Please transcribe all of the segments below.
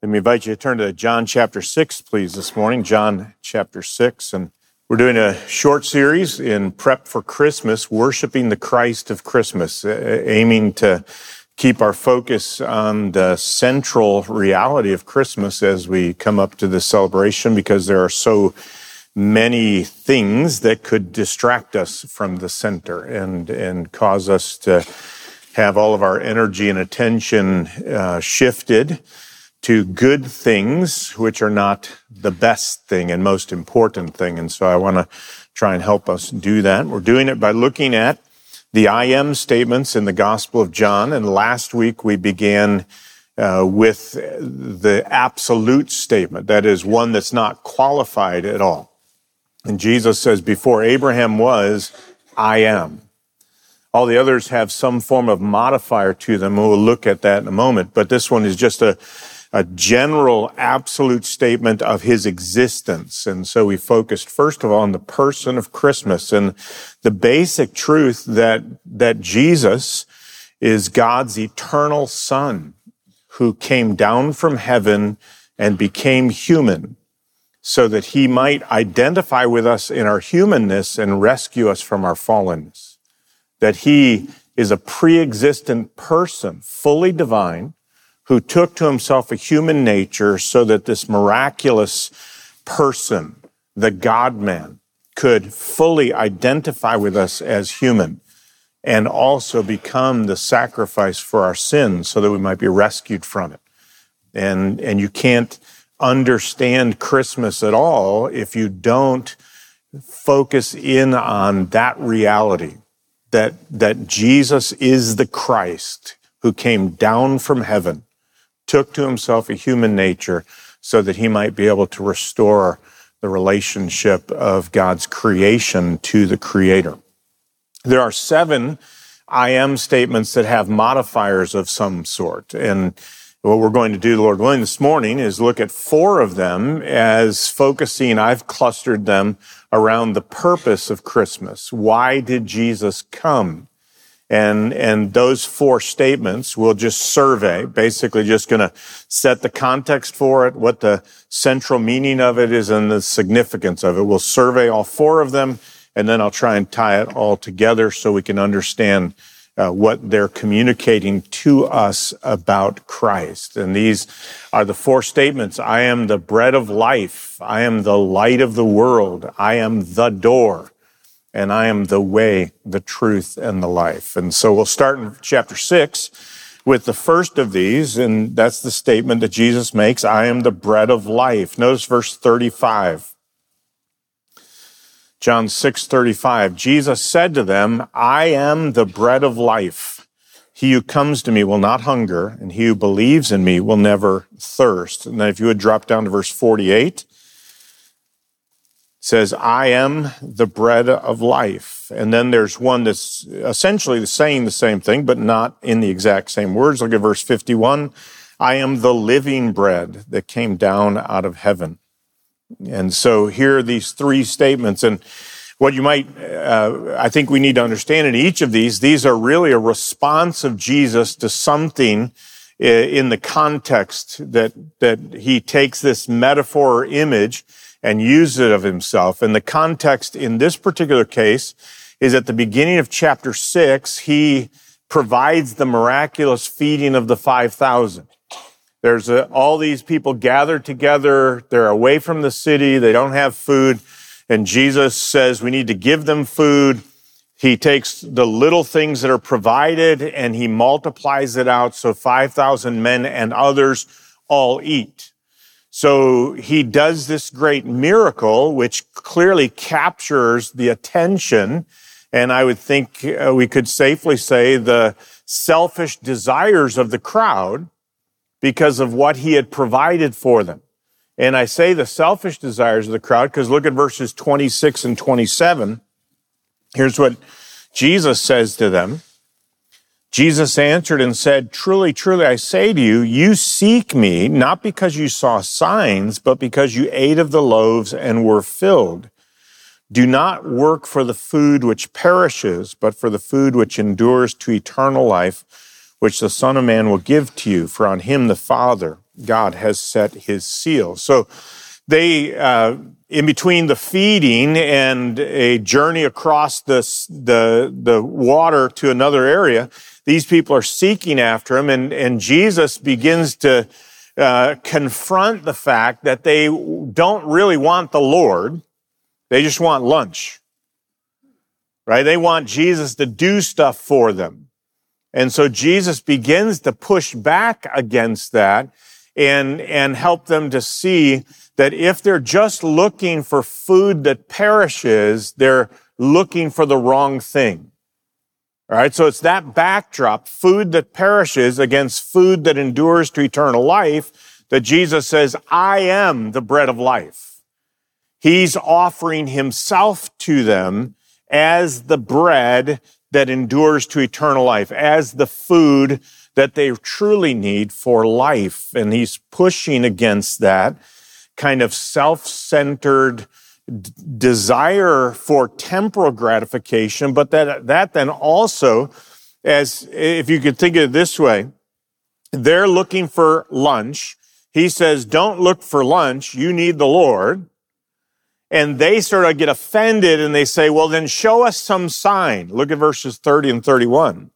Let me invite you to turn to John chapter 6, please, this morning. John chapter 6. And we're doing a short series in prep for Christmas, worshiping the Christ of Christmas, aiming to keep our focus on the central reality of Christmas as we come up to this celebration because there are so many things that could distract us from the center and, and cause us to have all of our energy and attention uh, shifted to good things, which are not the best thing and most important thing. And so I want to try and help us do that. We're doing it by looking at the I am statements in the Gospel of John. And last week we began uh, with the absolute statement. That is one that's not qualified at all. And Jesus says, before Abraham was, I am. All the others have some form of modifier to them. We'll look at that in a moment. But this one is just a, a general, absolute statement of his existence. And so we focused first of all on the person of Christmas and the basic truth that, that Jesus is God's eternal son who came down from heaven and became human so that he might identify with us in our humanness and rescue us from our fallenness. That he is a pre-existent person, fully divine, who took to himself a human nature so that this miraculous person, the God man, could fully identify with us as human and also become the sacrifice for our sins so that we might be rescued from it. And, and you can't understand Christmas at all if you don't focus in on that reality that, that Jesus is the Christ who came down from heaven took to himself a human nature so that he might be able to restore the relationship of God's creation to the creator. There are seven I am statements that have modifiers of some sort. And what we're going to do, Lord willing, this morning is look at four of them as focusing, I've clustered them around the purpose of Christmas. Why did Jesus come? And, and those four statements we'll just survey, basically just going to set the context for it, what the central meaning of it is and the significance of it. We'll survey all four of them and then I'll try and tie it all together so we can understand uh, what they're communicating to us about Christ. And these are the four statements. I am the bread of life. I am the light of the world. I am the door and I am the way, the truth, and the life. And so we'll start in chapter six with the first of these, and that's the statement that Jesus makes I am the bread of life. Notice verse 35. John 6 35. Jesus said to them, I am the bread of life. He who comes to me will not hunger, and he who believes in me will never thirst. And then if you would drop down to verse 48, says, I am the bread of life. And then there's one that's essentially saying the same thing, but not in the exact same words. Look at verse 51. I am the living bread that came down out of heaven. And so here are these three statements. And what you might, uh, I think we need to understand in each of these, these are really a response of Jesus to something in the context that, that he takes this metaphor or image and use it of himself. And the context in this particular case is at the beginning of chapter six, he provides the miraculous feeding of the 5,000. There's a, all these people gathered together. They're away from the city. They don't have food. And Jesus says we need to give them food. He takes the little things that are provided and he multiplies it out. So 5,000 men and others all eat. So he does this great miracle, which clearly captures the attention. And I would think uh, we could safely say the selfish desires of the crowd because of what he had provided for them. And I say the selfish desires of the crowd because look at verses 26 and 27. Here's what Jesus says to them. Jesus answered and said, Truly, truly, I say to you, you seek me not because you saw signs, but because you ate of the loaves and were filled. Do not work for the food which perishes, but for the food which endures to eternal life, which the Son of Man will give to you, for on him the Father God has set his seal. So they, uh, in between the feeding and a journey across the, the, the water to another area, these people are seeking after him and, and Jesus begins to uh, confront the fact that they don't really want the Lord. They just want lunch. Right? They want Jesus to do stuff for them. And so Jesus begins to push back against that and, and help them to see that if they're just looking for food that perishes, they're looking for the wrong thing. All right. So it's that backdrop, food that perishes against food that endures to eternal life that Jesus says, I am the bread of life. He's offering himself to them as the bread that endures to eternal life, as the food that they truly need for life. And he's pushing against that kind of self-centered d- desire for temporal gratification, but that, that then also, as if you could think of it this way, they're looking for lunch. He says, don't look for lunch. You need the Lord. And they sort of get offended and they say, well, then show us some sign. Look at verses 30 and 31.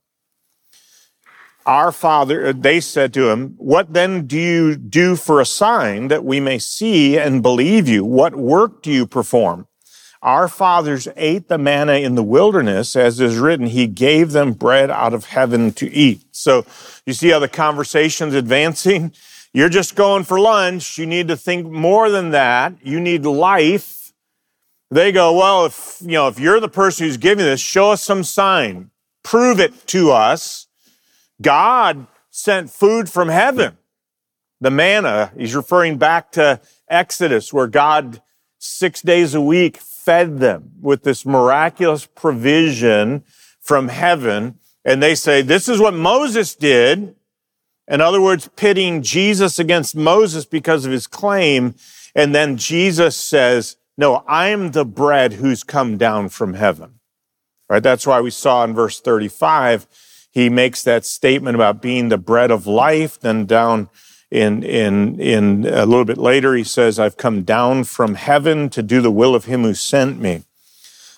Our father, uh, they said to him, what then do you do for a sign that we may see and believe you? What work do you perform? Our fathers ate the manna in the wilderness, as is written, he gave them bread out of heaven to eat. So you see how the conversation's advancing? You're just going for lunch. You need to think more than that. You need life. They go, well, if, you know, if you're the person who's giving this, show us some sign. Prove it to us. God sent food from heaven. The manna, he's referring back to Exodus, where God six days a week fed them with this miraculous provision from heaven. And they say, this is what Moses did. In other words, pitting Jesus against Moses because of his claim. And then Jesus says, no, I'm the bread who's come down from heaven. Right? That's why we saw in verse 35, he makes that statement about being the bread of life. Then down in, in, in a little bit later, he says, I've come down from heaven to do the will of him who sent me.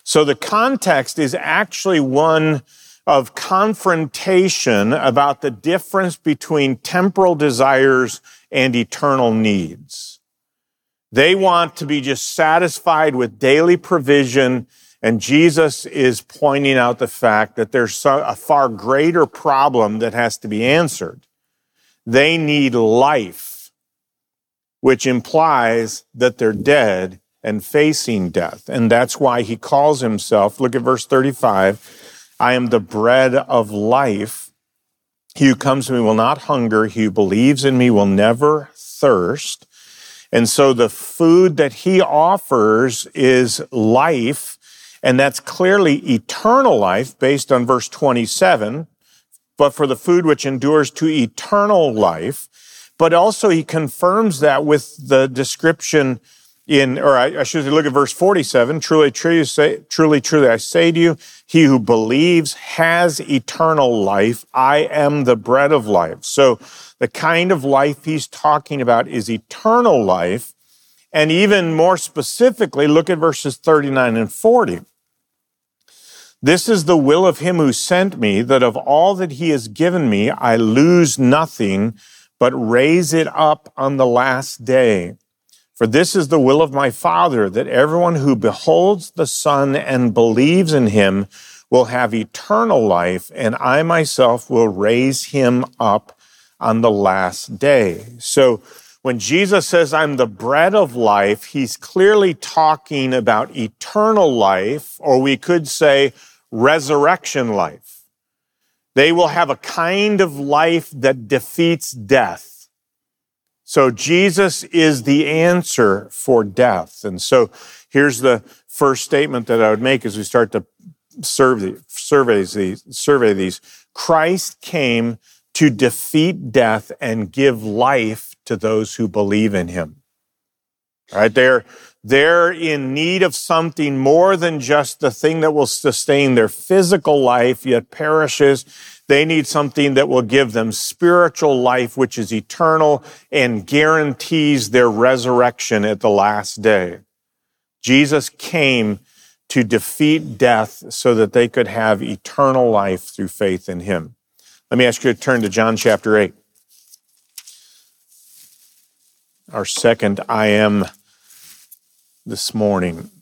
So the context is actually one of confrontation about the difference between temporal desires and eternal needs. They want to be just satisfied with daily provision and Jesus is pointing out the fact that there's a far greater problem that has to be answered. They need life, which implies that they're dead and facing death. And that's why he calls himself, look at verse 35, I am the bread of life. He who comes to me will not hunger. He who believes in me will never thirst. And so the food that he offers is life and that's clearly eternal life based on verse 27. But for the food which endures to eternal life. But also he confirms that with the description in, or I, I should look at verse 47. Truly, truly, say, truly, truly, I say to you, he who believes has eternal life. I am the bread of life. So the kind of life he's talking about is eternal life. And even more specifically, look at verses 39 and 40. This is the will of him who sent me, that of all that he has given me, I lose nothing, but raise it up on the last day. For this is the will of my Father, that everyone who beholds the Son and believes in him will have eternal life, and I myself will raise him up on the last day. So when Jesus says, I'm the bread of life, he's clearly talking about eternal life, or we could say, resurrection life. They will have a kind of life that defeats death. So Jesus is the answer for death. And so here's the first statement that I would make as we start to survey these, survey these. Christ came to defeat death and give life to those who believe in him. Right, they're, they're in need of something more than just the thing that will sustain their physical life, yet perishes. They need something that will give them spiritual life, which is eternal and guarantees their resurrection at the last day. Jesus came to defeat death so that they could have eternal life through faith in him. Let me ask you to turn to John chapter 8. Our second I am this morning.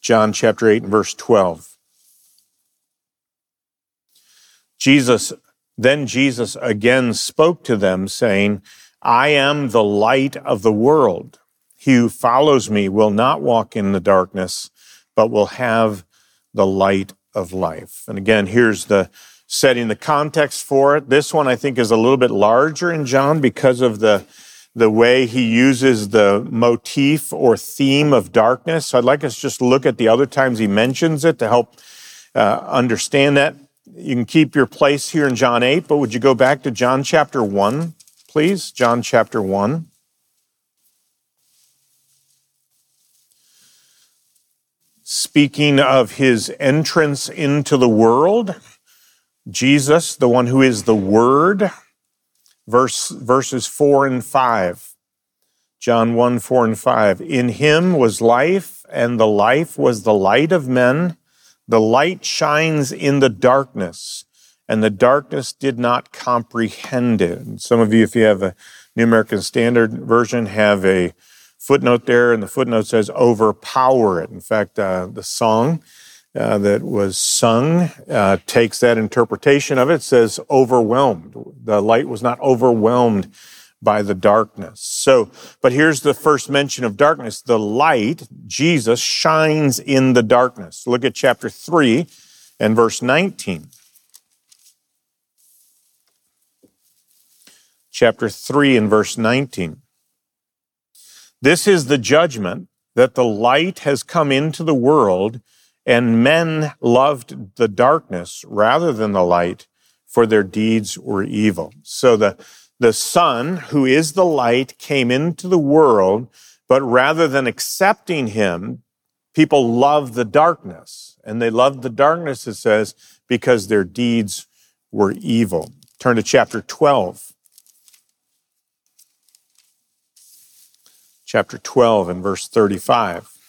John chapter 8 and verse 12. Jesus, then Jesus again spoke to them, saying, I am the light of the world. He who follows me will not walk in the darkness, but will have the light of life. And again, here's the setting the context for it. This one I think is a little bit larger in John because of the the way he uses the motif or theme of darkness. So I'd like us just look at the other times he mentions it to help uh, understand that. You can keep your place here in John 8, but would you go back to John chapter 1, please? John chapter 1. Speaking of his entrance into the world, Jesus, the one who is the Word, verse, verses 4 and 5. John 1, 4 and 5. In him was life, and the life was the light of men. The light shines in the darkness, and the darkness did not comprehend it. And some of you, if you have a New American Standard Version, have a footnote there, and the footnote says overpower it. In fact, uh, the song uh, that was sung uh, takes that interpretation of it, says overwhelmed. The light was not overwhelmed by the darkness. So, but here's the first mention of darkness. The light, Jesus, shines in the darkness. Look at chapter 3 and verse 19. Chapter 3 and verse 19. This is the judgment that the light has come into the world and men loved the darkness rather than the light, for their deeds were evil. So the, the Son, who is the light, came into the world, but rather than accepting him, people loved the darkness. And they loved the darkness, it says, because their deeds were evil. Turn to chapter 12. Chapter 12 and verse 35.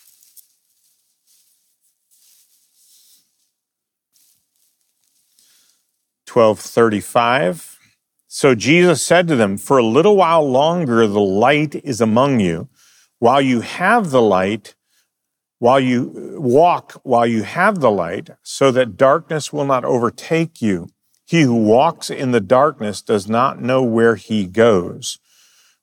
1235. So Jesus said to them, For a little while longer the light is among you. While you have the light, while you walk, while you have the light, so that darkness will not overtake you. He who walks in the darkness does not know where he goes.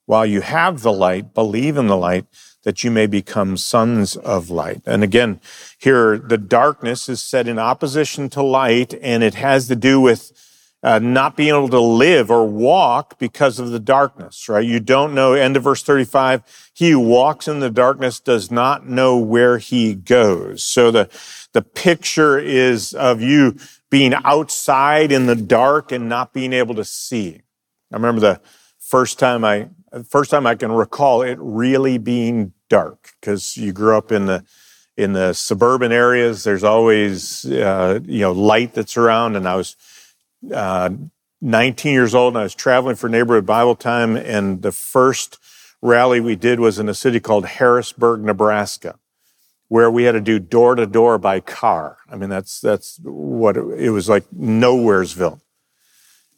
While you have the light, believe in the light that you may become sons of light. And again, here the darkness is set in opposition to light, and it has to do with uh, not being able to live or walk because of the darkness, right? You don't know, end of verse 35, he who walks in the darkness does not know where he goes. So the, the picture is of you being outside in the dark and not being able to see. I remember the first time I, first time I can recall it really being dark because you grew up in the in the suburban areas. There's always uh, you know light that's around, and I was uh, 19 years old, and I was traveling for neighborhood Bible time, and the first rally we did was in a city called Harrisburg, Nebraska, where we had to do door to door by car. I mean, that's that's what it, it was like nowheresville.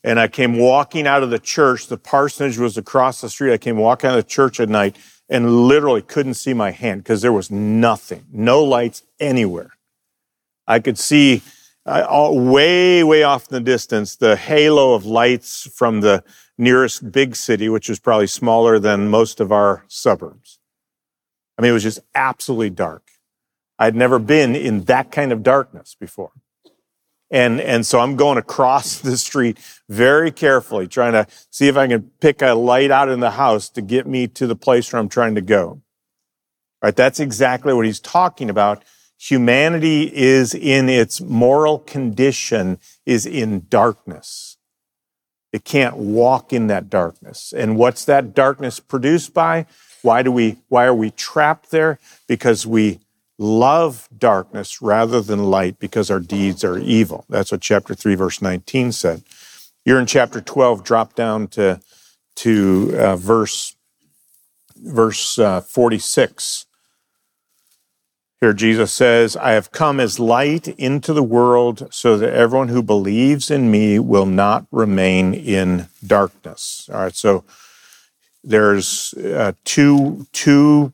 And I came walking out of the church. The parsonage was across the street. I came walking out of the church at night and literally couldn't see my hand because there was nothing, no lights anywhere. I could see uh, all, way, way off in the distance the halo of lights from the nearest big city, which was probably smaller than most of our suburbs. I mean, it was just absolutely dark. I'd never been in that kind of darkness before. And, and so I'm going across the street very carefully, trying to see if I can pick a light out in the house to get me to the place where I'm trying to go. Right? That's exactly what he's talking about. Humanity is in its moral condition, is in darkness. It can't walk in that darkness. And what's that darkness produced by? Why do we, why are we trapped there? Because we love darkness rather than light because our deeds are evil. That's what chapter 3 verse 19 said. You're in chapter 12, drop down to, to uh, verse, verse uh, 46. Here, Jesus says, I have come as light into the world so that everyone who believes in me will not remain in darkness. All right, so there's uh, two, two,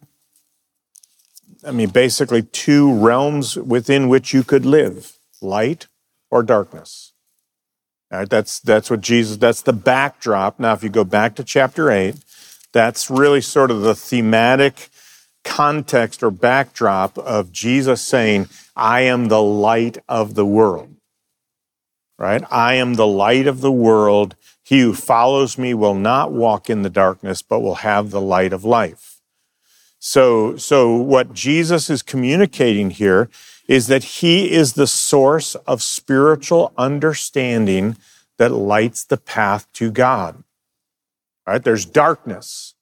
I mean, basically two realms within which you could live light or darkness. All right, that's, that's what Jesus, that's the backdrop. Now, if you go back to chapter 8, that's really sort of the thematic context or backdrop of Jesus saying, I am the light of the world. Right? I am the light of the world. He who follows me will not walk in the darkness, but will have the light of life. So, so what Jesus is communicating here is that he is the source of spiritual understanding that lights the path to God. Right? There's darkness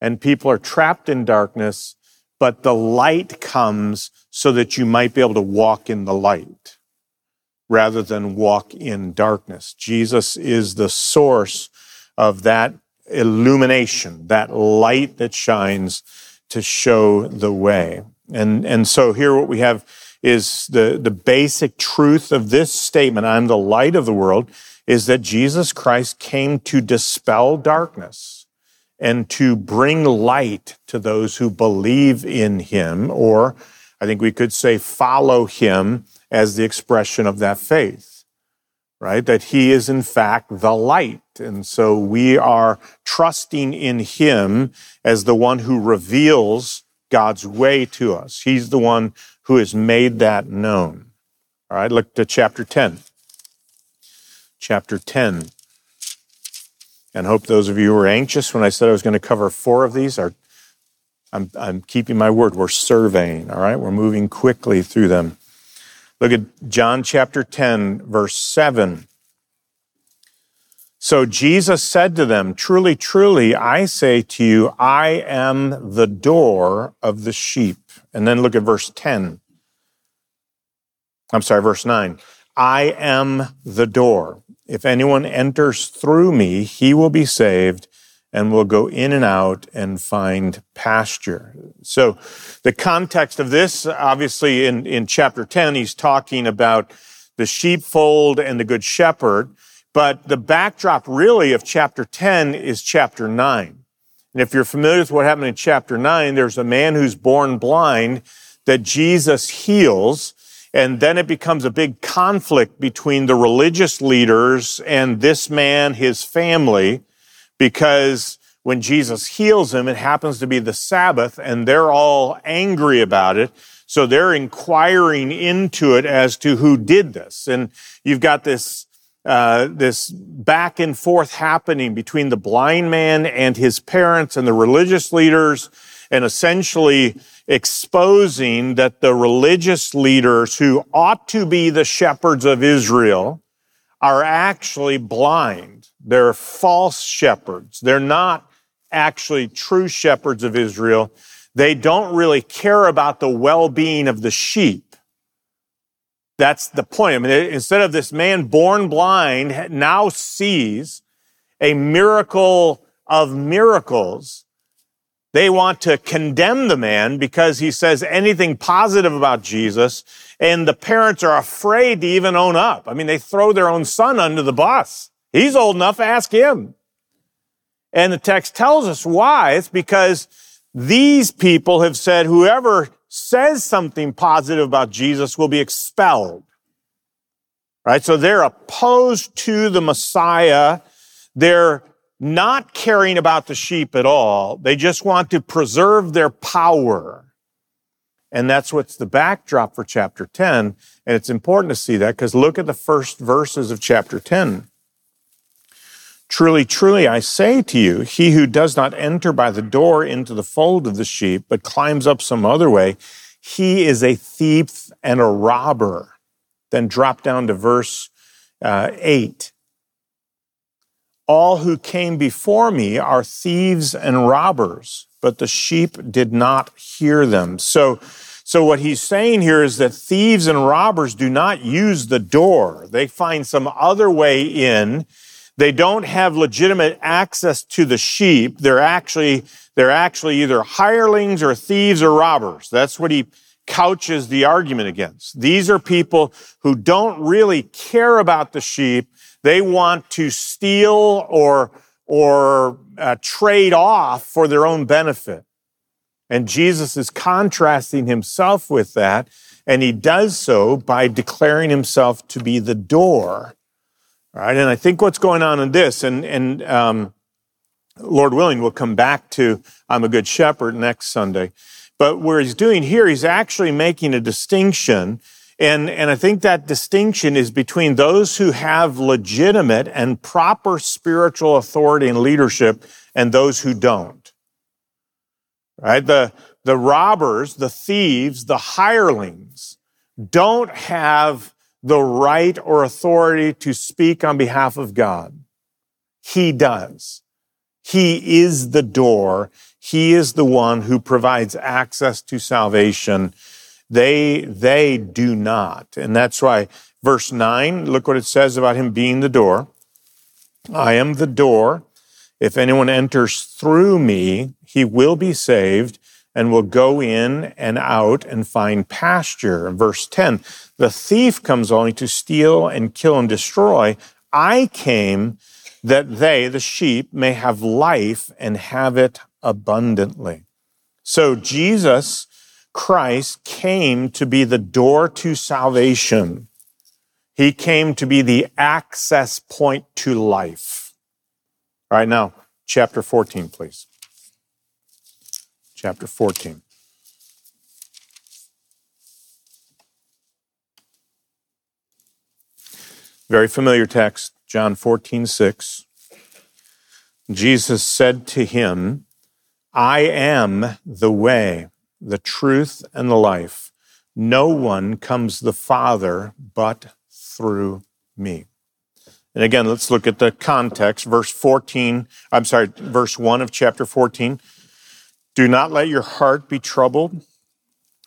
and people are trapped in darkness, but the light comes so that you might be able to walk in the light rather than walk in darkness. Jesus is the source of that illumination, that light that shines to show the way. And, and so here what we have is the, the basic truth of this statement, I'm the light of the world, is that Jesus Christ came to dispel darkness and to bring light to those who believe in him, or I think we could say follow him as the expression of that faith, right? That he is in fact the light. And so we are trusting in him as the one who reveals God's way to us. He's the one who has made that known. All right, look to chapter 10. Chapter 10 and hope those of you who were anxious when I said I was going to cover four of these are I'm, I'm keeping my word. We're surveying, all right? We're moving quickly through them. Look at John chapter 10, verse 7. So Jesus said to them, Truly, truly, I say to you, I am the door of the sheep. And then look at verse 10. I'm sorry, verse 9. I am the door. If anyone enters through me, he will be saved and will go in and out and find pasture. So the context of this, obviously in, in chapter 10, he's talking about the sheepfold and the good shepherd. But the backdrop really of chapter 10 is chapter 9. And if you're familiar with what happened in chapter 9, there's a man who's born blind that Jesus heals. And then it becomes a big conflict between the religious leaders and this man, his family, because when Jesus heals him, it happens to be the Sabbath and they're all angry about it. So they're inquiring into it as to who did this. And you've got this, uh, this back and forth happening between the blind man and his parents and the religious leaders and essentially exposing that the religious leaders who ought to be the shepherds of Israel are actually blind. They're false shepherds. They're not actually true shepherds of Israel. They don't really care about the well-being of the sheep. That's the point. I mean, instead of this man born blind now sees a miracle of miracles they want to condemn the man because he says anything positive about Jesus, and the parents are afraid to even own up. I mean, they throw their own son under the bus. He's old enough, ask him. And the text tells us why. It's because these people have said whoever says something positive about Jesus will be expelled. Right? So they're opposed to the Messiah. They're not caring about the sheep at all. They just want to preserve their power. And that's what's the backdrop for chapter 10. And it's important to see that because look at the first verses of chapter 10. Truly, truly, I say to you, he who does not enter by the door into the fold of the sheep, but climbs up some other way, he is a thief and a robber. Then drop down to verse uh, 8. All who came before me are thieves and robbers, but the sheep did not hear them. So, so what he's saying here is that thieves and robbers do not use the door. They find some other way in. They don't have legitimate access to the sheep. They're actually, they're actually either hirelings or thieves or robbers. That's what he couches the argument against. These are people who don't really care about the sheep. They want to steal or, or uh, trade off for their own benefit. And Jesus is contrasting himself with that. And he does so by declaring himself to be the door. Right. And I think what's going on in this, and, and, um, Lord willing, we'll come back to I'm a good shepherd next Sunday. But where he's doing here, he's actually making a distinction. And, and I think that distinction is between those who have legitimate and proper spiritual authority and leadership and those who don't. Right? The, the robbers, the thieves, the hirelings don't have the right or authority to speak on behalf of God. He does. He is the door. He is the one who provides access to salvation. They, they do not. And that's why verse nine, look what it says about him being the door. I am the door. If anyone enters through me, he will be saved and will go in and out and find pasture. Verse 10, the thief comes only to steal and kill and destroy. I came that they, the sheep, may have life and have it abundantly. So Jesus Christ came to be the door to salvation. He came to be the access point to life. All right, now, chapter 14, please chapter 14. Very familiar text, John 14, 6. Jesus said to him, I am the way, the truth, and the life. No one comes the Father but through me. And again, let's look at the context. Verse 14, I'm sorry, verse 1 of chapter 14. Do not let your heart be troubled.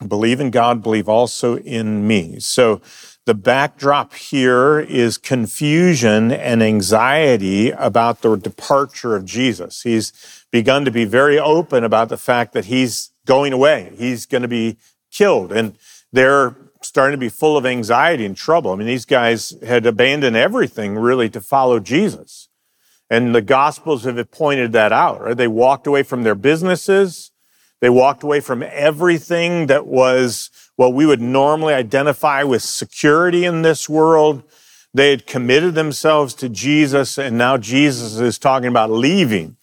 Believe in God, believe also in me. So the backdrop here is confusion and anxiety about the departure of Jesus. He's begun to be very open about the fact that he's going away. He's going to be killed. And they're starting to be full of anxiety and trouble. I mean, these guys had abandoned everything really to follow Jesus. And the Gospels have pointed that out. Right? They walked away from their businesses. They walked away from everything that was what we would normally identify with security in this world. They had committed themselves to Jesus, and now Jesus is talking about leaving.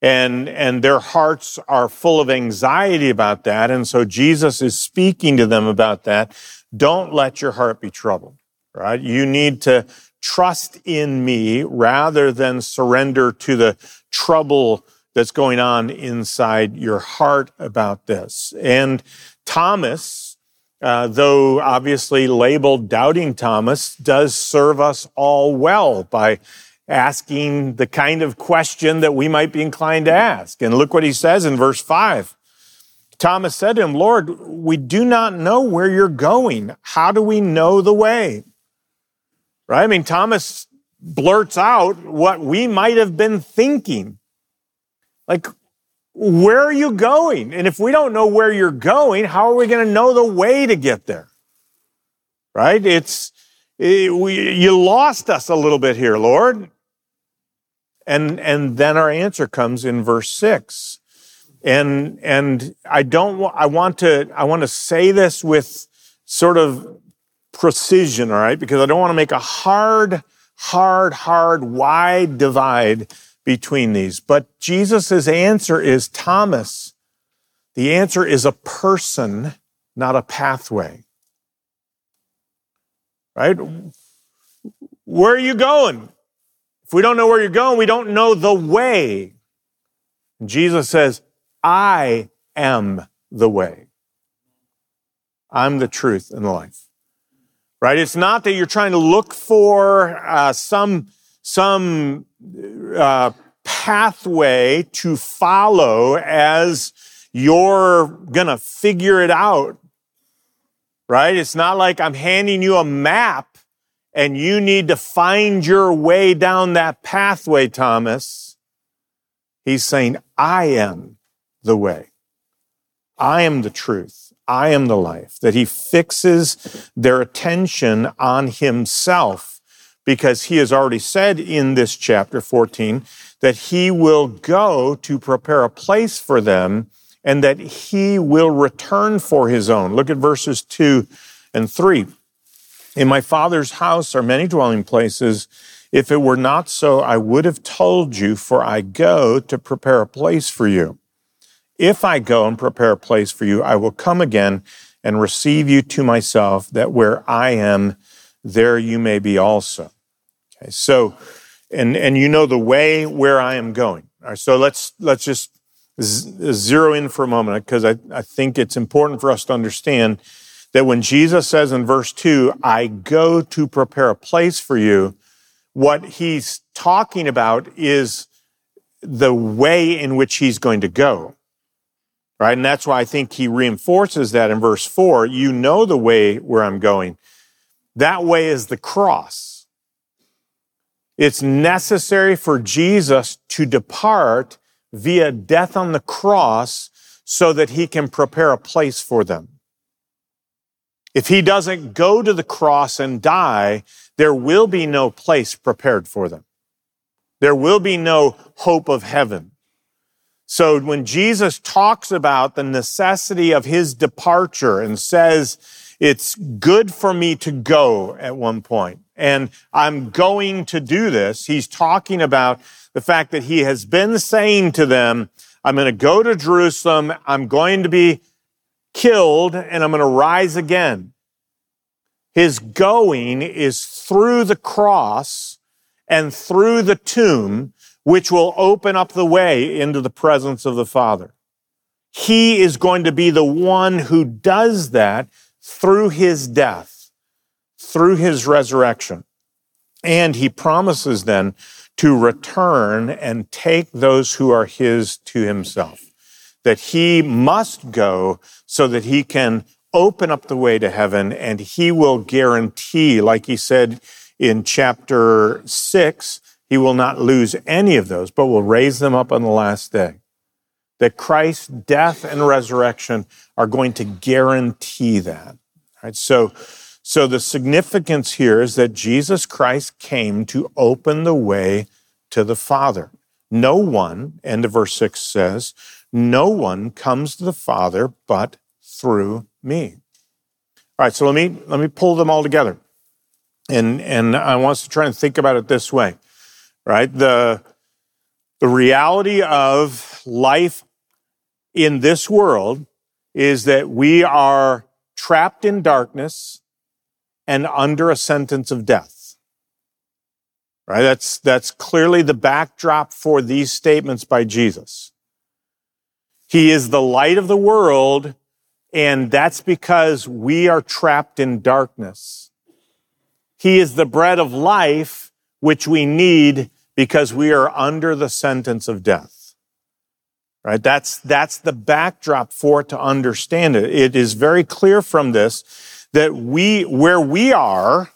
And, and their hearts are full of anxiety about that. And so Jesus is speaking to them about that. Don't let your heart be troubled, right? You need to trust in me rather than surrender to the trouble that's going on inside your heart about this. And Thomas, uh, though obviously labeled doubting Thomas, does serve us all well by asking the kind of question that we might be inclined to ask. And look what he says in verse 5. Thomas said to him, Lord, we do not know where you're going. How do we know the way? Right? I mean, Thomas blurts out what we might have been thinking. Like, where are you going? And if we don't know where you're going, how are we going to know the way to get there? Right? It's, it, we, you lost us a little bit here, Lord. And, and then our answer comes in verse six. And, and I don't, I want to, I want to say this with sort of precision, all right? Because I don't want to make a hard, hard, hard, wide divide between these. But Jesus' answer is Thomas. The answer is a person, not a pathway. Right? Where are you going? If we don't know where you're going, we don't know the way. Jesus says, I am the way. I'm the truth and the life. Right? It's not that you're trying to look for uh, some some uh, pathway to follow as you're going to figure it out. Right? It's not like I'm handing you a map and you need to find your way down that pathway, Thomas. He's saying, I am the way. I am the truth. I am the life. That he fixes their attention on himself because he has already said in this chapter 14 that he will go to prepare a place for them and that he will return for his own. Look at verses two and three. In my father's house are many dwelling places. If it were not so, I would have told you, for I go to prepare a place for you. If I go and prepare a place for you, I will come again and receive you to myself, that where I am, there you may be also. Okay, so, and, and you know the way where I am going. All right, so let's, let's just zero in for a moment because I, I think it's important for us to understand that when Jesus says in verse 2, I go to prepare a place for you, what he's talking about is the way in which he's going to go. Right? And that's why I think he reinforces that in verse 4. You know the way where I'm going. That way is the cross. It's necessary for Jesus to depart via death on the cross so that he can prepare a place for them. If he doesn't go to the cross and die, there will be no place prepared for them. There will be no hope of heaven. So when Jesus talks about the necessity of his departure and says, it's good for me to go at one point, and I'm going to do this, he's talking about the fact that he has been saying to them, I'm going to go to Jerusalem, I'm going to be killed and I'm going to rise again. His going is through the cross and through the tomb, which will open up the way into the presence of the Father. He is going to be the one who does that through his death, through his resurrection. And he promises then to return and take those who are his to himself that he must go so that he can open up the way to heaven and he will guarantee, like he said in chapter six, he will not lose any of those, but will raise them up on the last day. That Christ's death and resurrection are going to guarantee that. Right? So, so the significance here is that Jesus Christ came to open the way to the Father. No one, end of verse 6 says, no one comes to the Father but through me. All right, so let me let me pull them all together. And and I want us to try and think about it this way. Right? The the reality of life in this world is that we are trapped in darkness and under a sentence of death. Right? That's that's clearly the backdrop for these statements by Jesus. He is the light of the world, and that's because we are trapped in darkness. He is the bread of life, which we need because we are under the sentence of death. Right? That's, that's the backdrop for it to understand it. It is very clear from this that we, where we are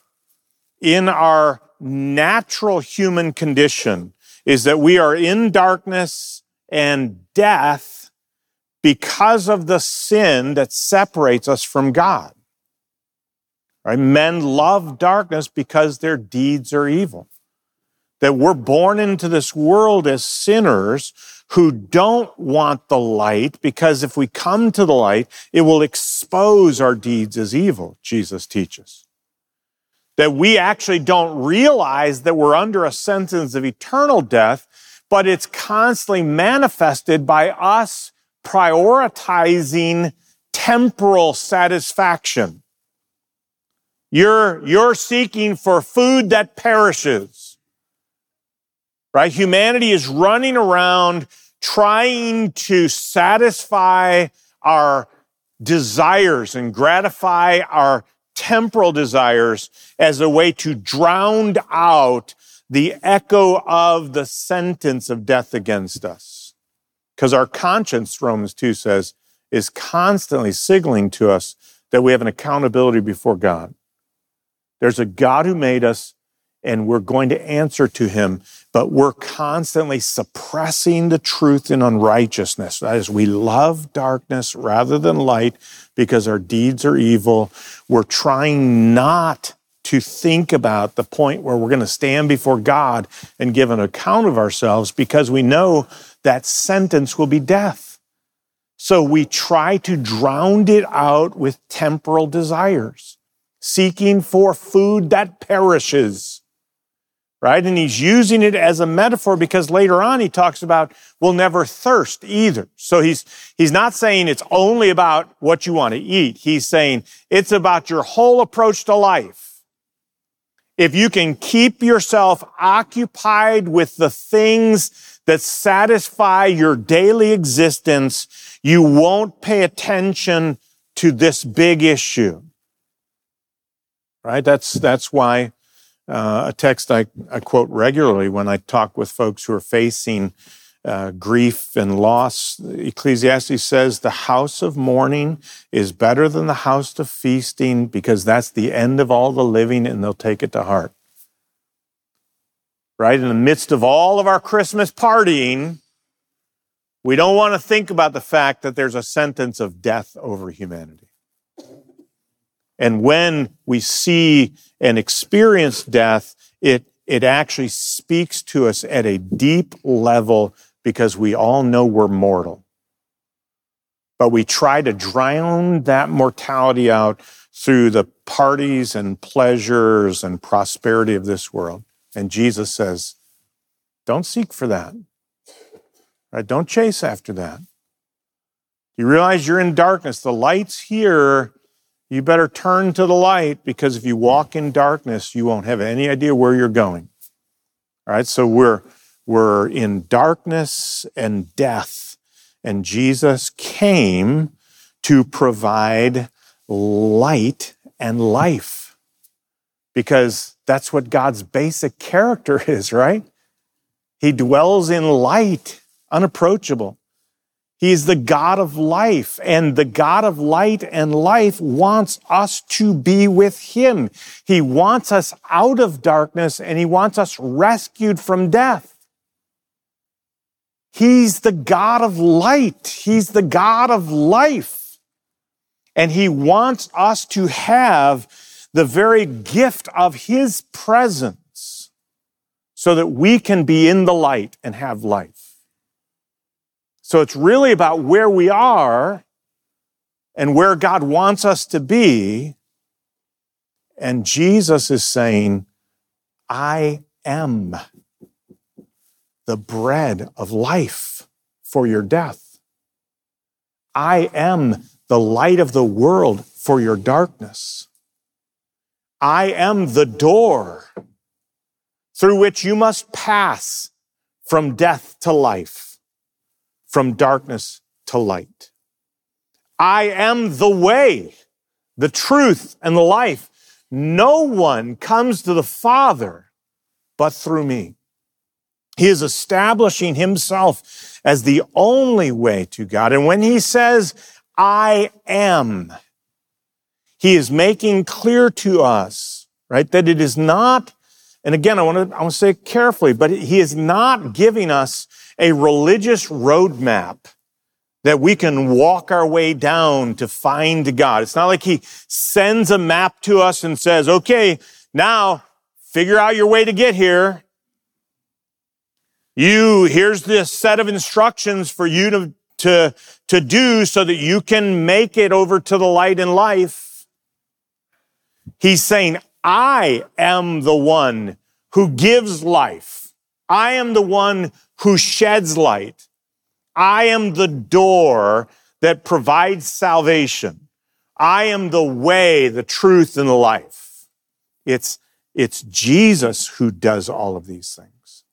in our natural human condition is that we are in darkness and death because of the sin that separates us from God. Right? Men love darkness because their deeds are evil. That we're born into this world as sinners who don't want the light because if we come to the light, it will expose our deeds as evil, Jesus teaches. That we actually don't realize that we're under a sentence of eternal death, but it's constantly manifested by us prioritizing temporal satisfaction. You're, you're seeking for food that perishes. Right? Humanity is running around trying to satisfy our desires and gratify our temporal desires as a way to drown out the echo of the sentence of death against us. Because our conscience, Romans 2 says, is constantly signaling to us that we have an accountability before God. There's a God who made us, and we're going to answer to him, but we're constantly suppressing the truth in unrighteousness. That is, we love darkness rather than light because our deeds are evil. We're trying not to think about the point where we're going to stand before God and give an account of ourselves because we know that sentence will be death. So we try to drown it out with temporal desires, seeking for food that perishes. Right? And he's using it as a metaphor because later on he talks about we'll never thirst either. So he's, he's not saying it's only about what you want to eat. He's saying it's about your whole approach to life if you can keep yourself occupied with the things that satisfy your daily existence, you won't pay attention to this big issue. Right? That's, that's why uh, a text I, I quote regularly when I talk with folks who are facing uh, grief and loss. Ecclesiastes says the house of mourning is better than the house of feasting because that's the end of all the living and they'll take it to heart. Right? In the midst of all of our Christmas partying, we don't want to think about the fact that there's a sentence of death over humanity. And when we see and experience death, it, it actually speaks to us at a deep level because we all know we're mortal. But we try to drown that mortality out through the parties and pleasures and prosperity of this world. And Jesus says, don't seek for that. Right? Don't chase after that. You realize you're in darkness. The light's here. You better turn to the light because if you walk in darkness, you won't have any idea where you're going. All right, so we're we're in darkness and death, and Jesus came to provide light and life because that's what God's basic character is, right? He dwells in light, unapproachable. He's the God of life, and the God of light and life wants us to be with Him. He wants us out of darkness and He wants us rescued from death. He's the God of light. He's the God of life. And he wants us to have the very gift of his presence so that we can be in the light and have life. So it's really about where we are and where God wants us to be. And Jesus is saying, I am the bread of life for your death. I am the light of the world for your darkness. I am the door through which you must pass from death to life, from darkness to light. I am the way, the truth, and the life. No one comes to the Father but through me. He is establishing himself as the only way to God. And when he says, I am, he is making clear to us, right, that it is not, and again, I want to, I want to say it carefully, but he is not giving us a religious roadmap that we can walk our way down to find God. It's not like he sends a map to us and says, okay, now figure out your way to get here. You, here's this set of instructions for you to, to, to do so that you can make it over to the light in life. He's saying, I am the one who gives life. I am the one who sheds light. I am the door that provides salvation. I am the way, the truth, and the life. It's, it's Jesus who does all of these things.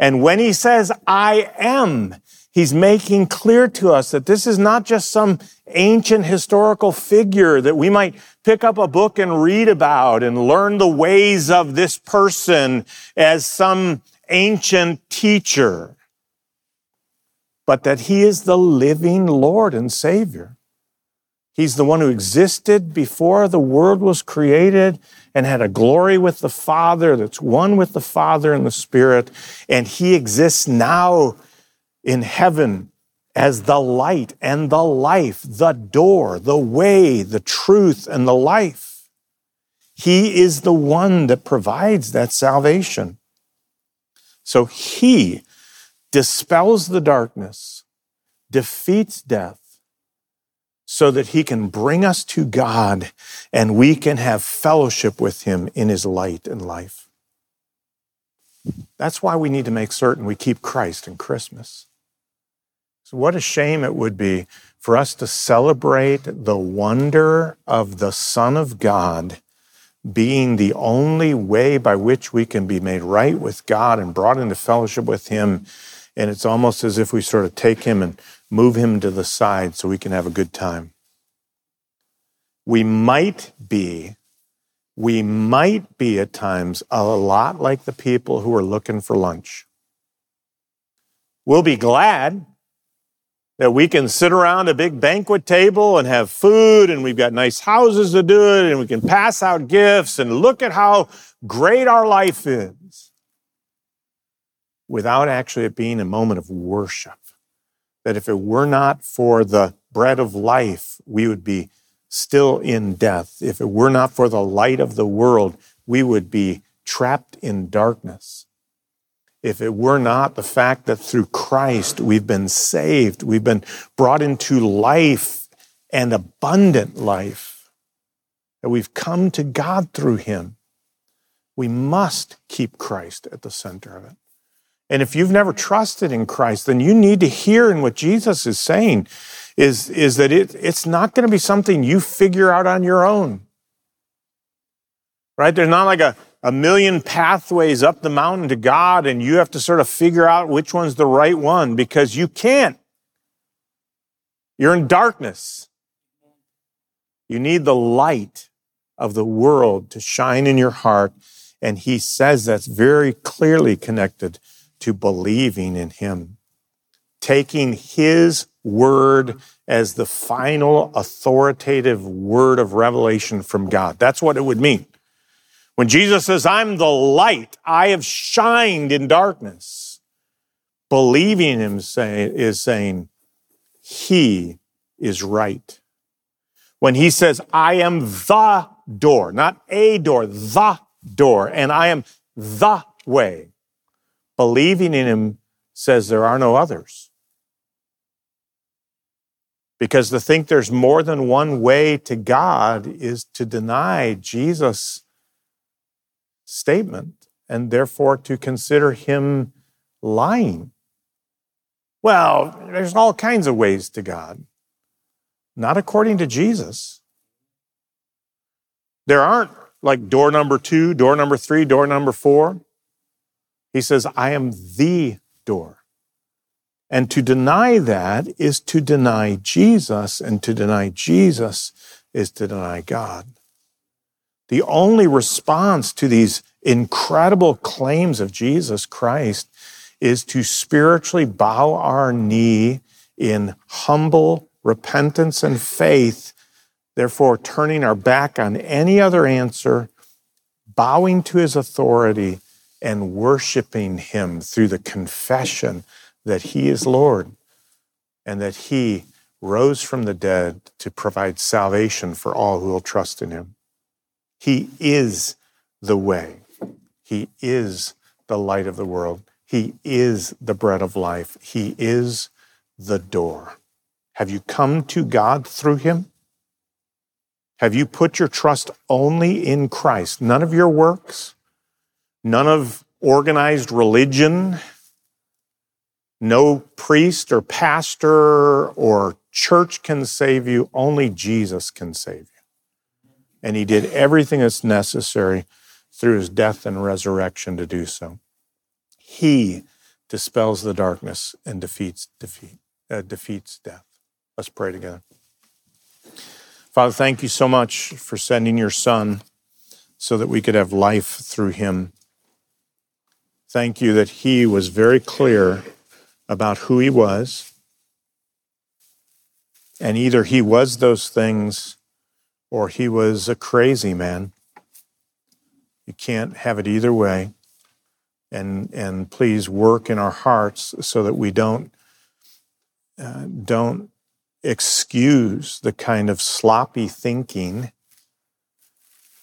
And when he says, I am, he's making clear to us that this is not just some ancient historical figure that we might pick up a book and read about and learn the ways of this person as some ancient teacher, but that he is the living Lord and Savior. He's the one who existed before the world was created and had a glory with the Father that's one with the Father and the Spirit. And he exists now in heaven as the light and the life, the door, the way, the truth, and the life. He is the one that provides that salvation. So he dispels the darkness, defeats death, so that he can bring us to God and we can have fellowship with him in his light and life. That's why we need to make certain we keep Christ in Christmas. So, what a shame it would be for us to celebrate the wonder of the Son of God being the only way by which we can be made right with God and brought into fellowship with Him. And it's almost as if we sort of take Him and move Him to the side so we can have a good time. We might be, we might be at times a lot like the people who are looking for lunch. We'll be glad that we can sit around a big banquet table and have food and we've got nice houses to do it and we can pass out gifts and look at how great our life is without actually it being a moment of worship. That if it were not for the bread of life, we would be still in death. If it were not for the light of the world, we would be trapped in darkness if it were not the fact that through Christ we've been saved, we've been brought into life and abundant life, that we've come to God through Him, we must keep Christ at the center of it. And if you've never trusted in Christ, then you need to hear in what Jesus is saying is, is that it, it's not going to be something you figure out on your own. Right? There's not like a, a million pathways up the mountain to God and you have to sort of figure out which one's the right one because you can't. You're in darkness. You need the light of the world to shine in your heart. And he says that's very clearly connected to believing in him, taking his word as the final authoritative word of revelation from God. That's what it would mean. When Jesus says, I'm the light, I have shined in darkness, believing him say, is saying, He is right. When he says, I am the door, not a door, the door, and I am the way, believing in him says there are no others. Because to think there's more than one way to God is to deny Jesus statement and therefore to consider him lying. Well, there's all kinds of ways to God, not according to Jesus. There aren't like door number two, door number three, door number four. He says, I am the door. And to deny that is to deny Jesus, and to deny Jesus is to deny God. The only response to these incredible claims of Jesus Christ is to spiritually bow our knee in humble repentance and faith, therefore turning our back on any other answer, bowing to his authority, and worshiping him through the confession that he is Lord and that he rose from the dead to provide salvation for all who will trust in him. He is the way. He is the light of the world. He is the bread of life. He is the door. Have you come to God through him? Have you put your trust only in Christ? None of your works, none of organized religion, no priest or pastor or church can save you. Only Jesus can save you and he did everything that's necessary through his death and resurrection to do so. He dispels the darkness and defeats defeat uh, defeats death. Let's pray together. Father, thank you so much for sending your son so that we could have life through him. Thank you that he was very clear about who he was And either he was those things or he was a crazy man. You can't have it either way. And, and please work in our hearts so that we don't, uh, don't excuse the kind of sloppy thinking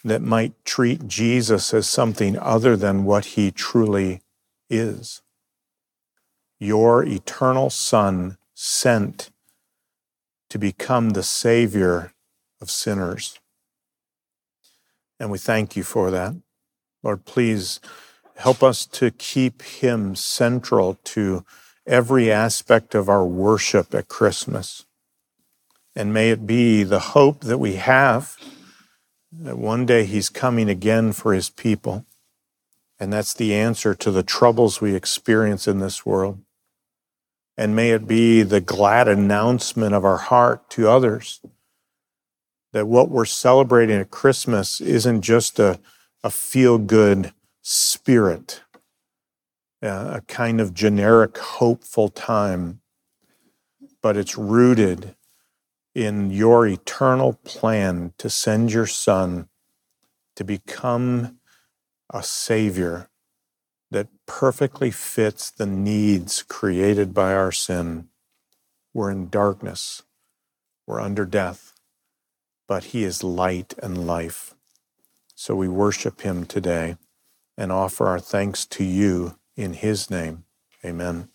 that might treat Jesus as something other than what he truly is. Your eternal Son sent to become the Savior of sinners. And we thank you for that. Lord, please help us to keep him central to every aspect of our worship at Christmas. And may it be the hope that we have that one day he's coming again for his people. And that's the answer to the troubles we experience in this world. And may it be the glad announcement of our heart to others that what we're celebrating at Christmas isn't just a, a feel good spirit, uh, a kind of generic, hopeful time, but it's rooted in your eternal plan to send your Son to become a Savior that perfectly fits the needs created by our sin. We're in darkness, we're under death, but He is light and life. So we worship Him today and offer our thanks to you in His name. Amen.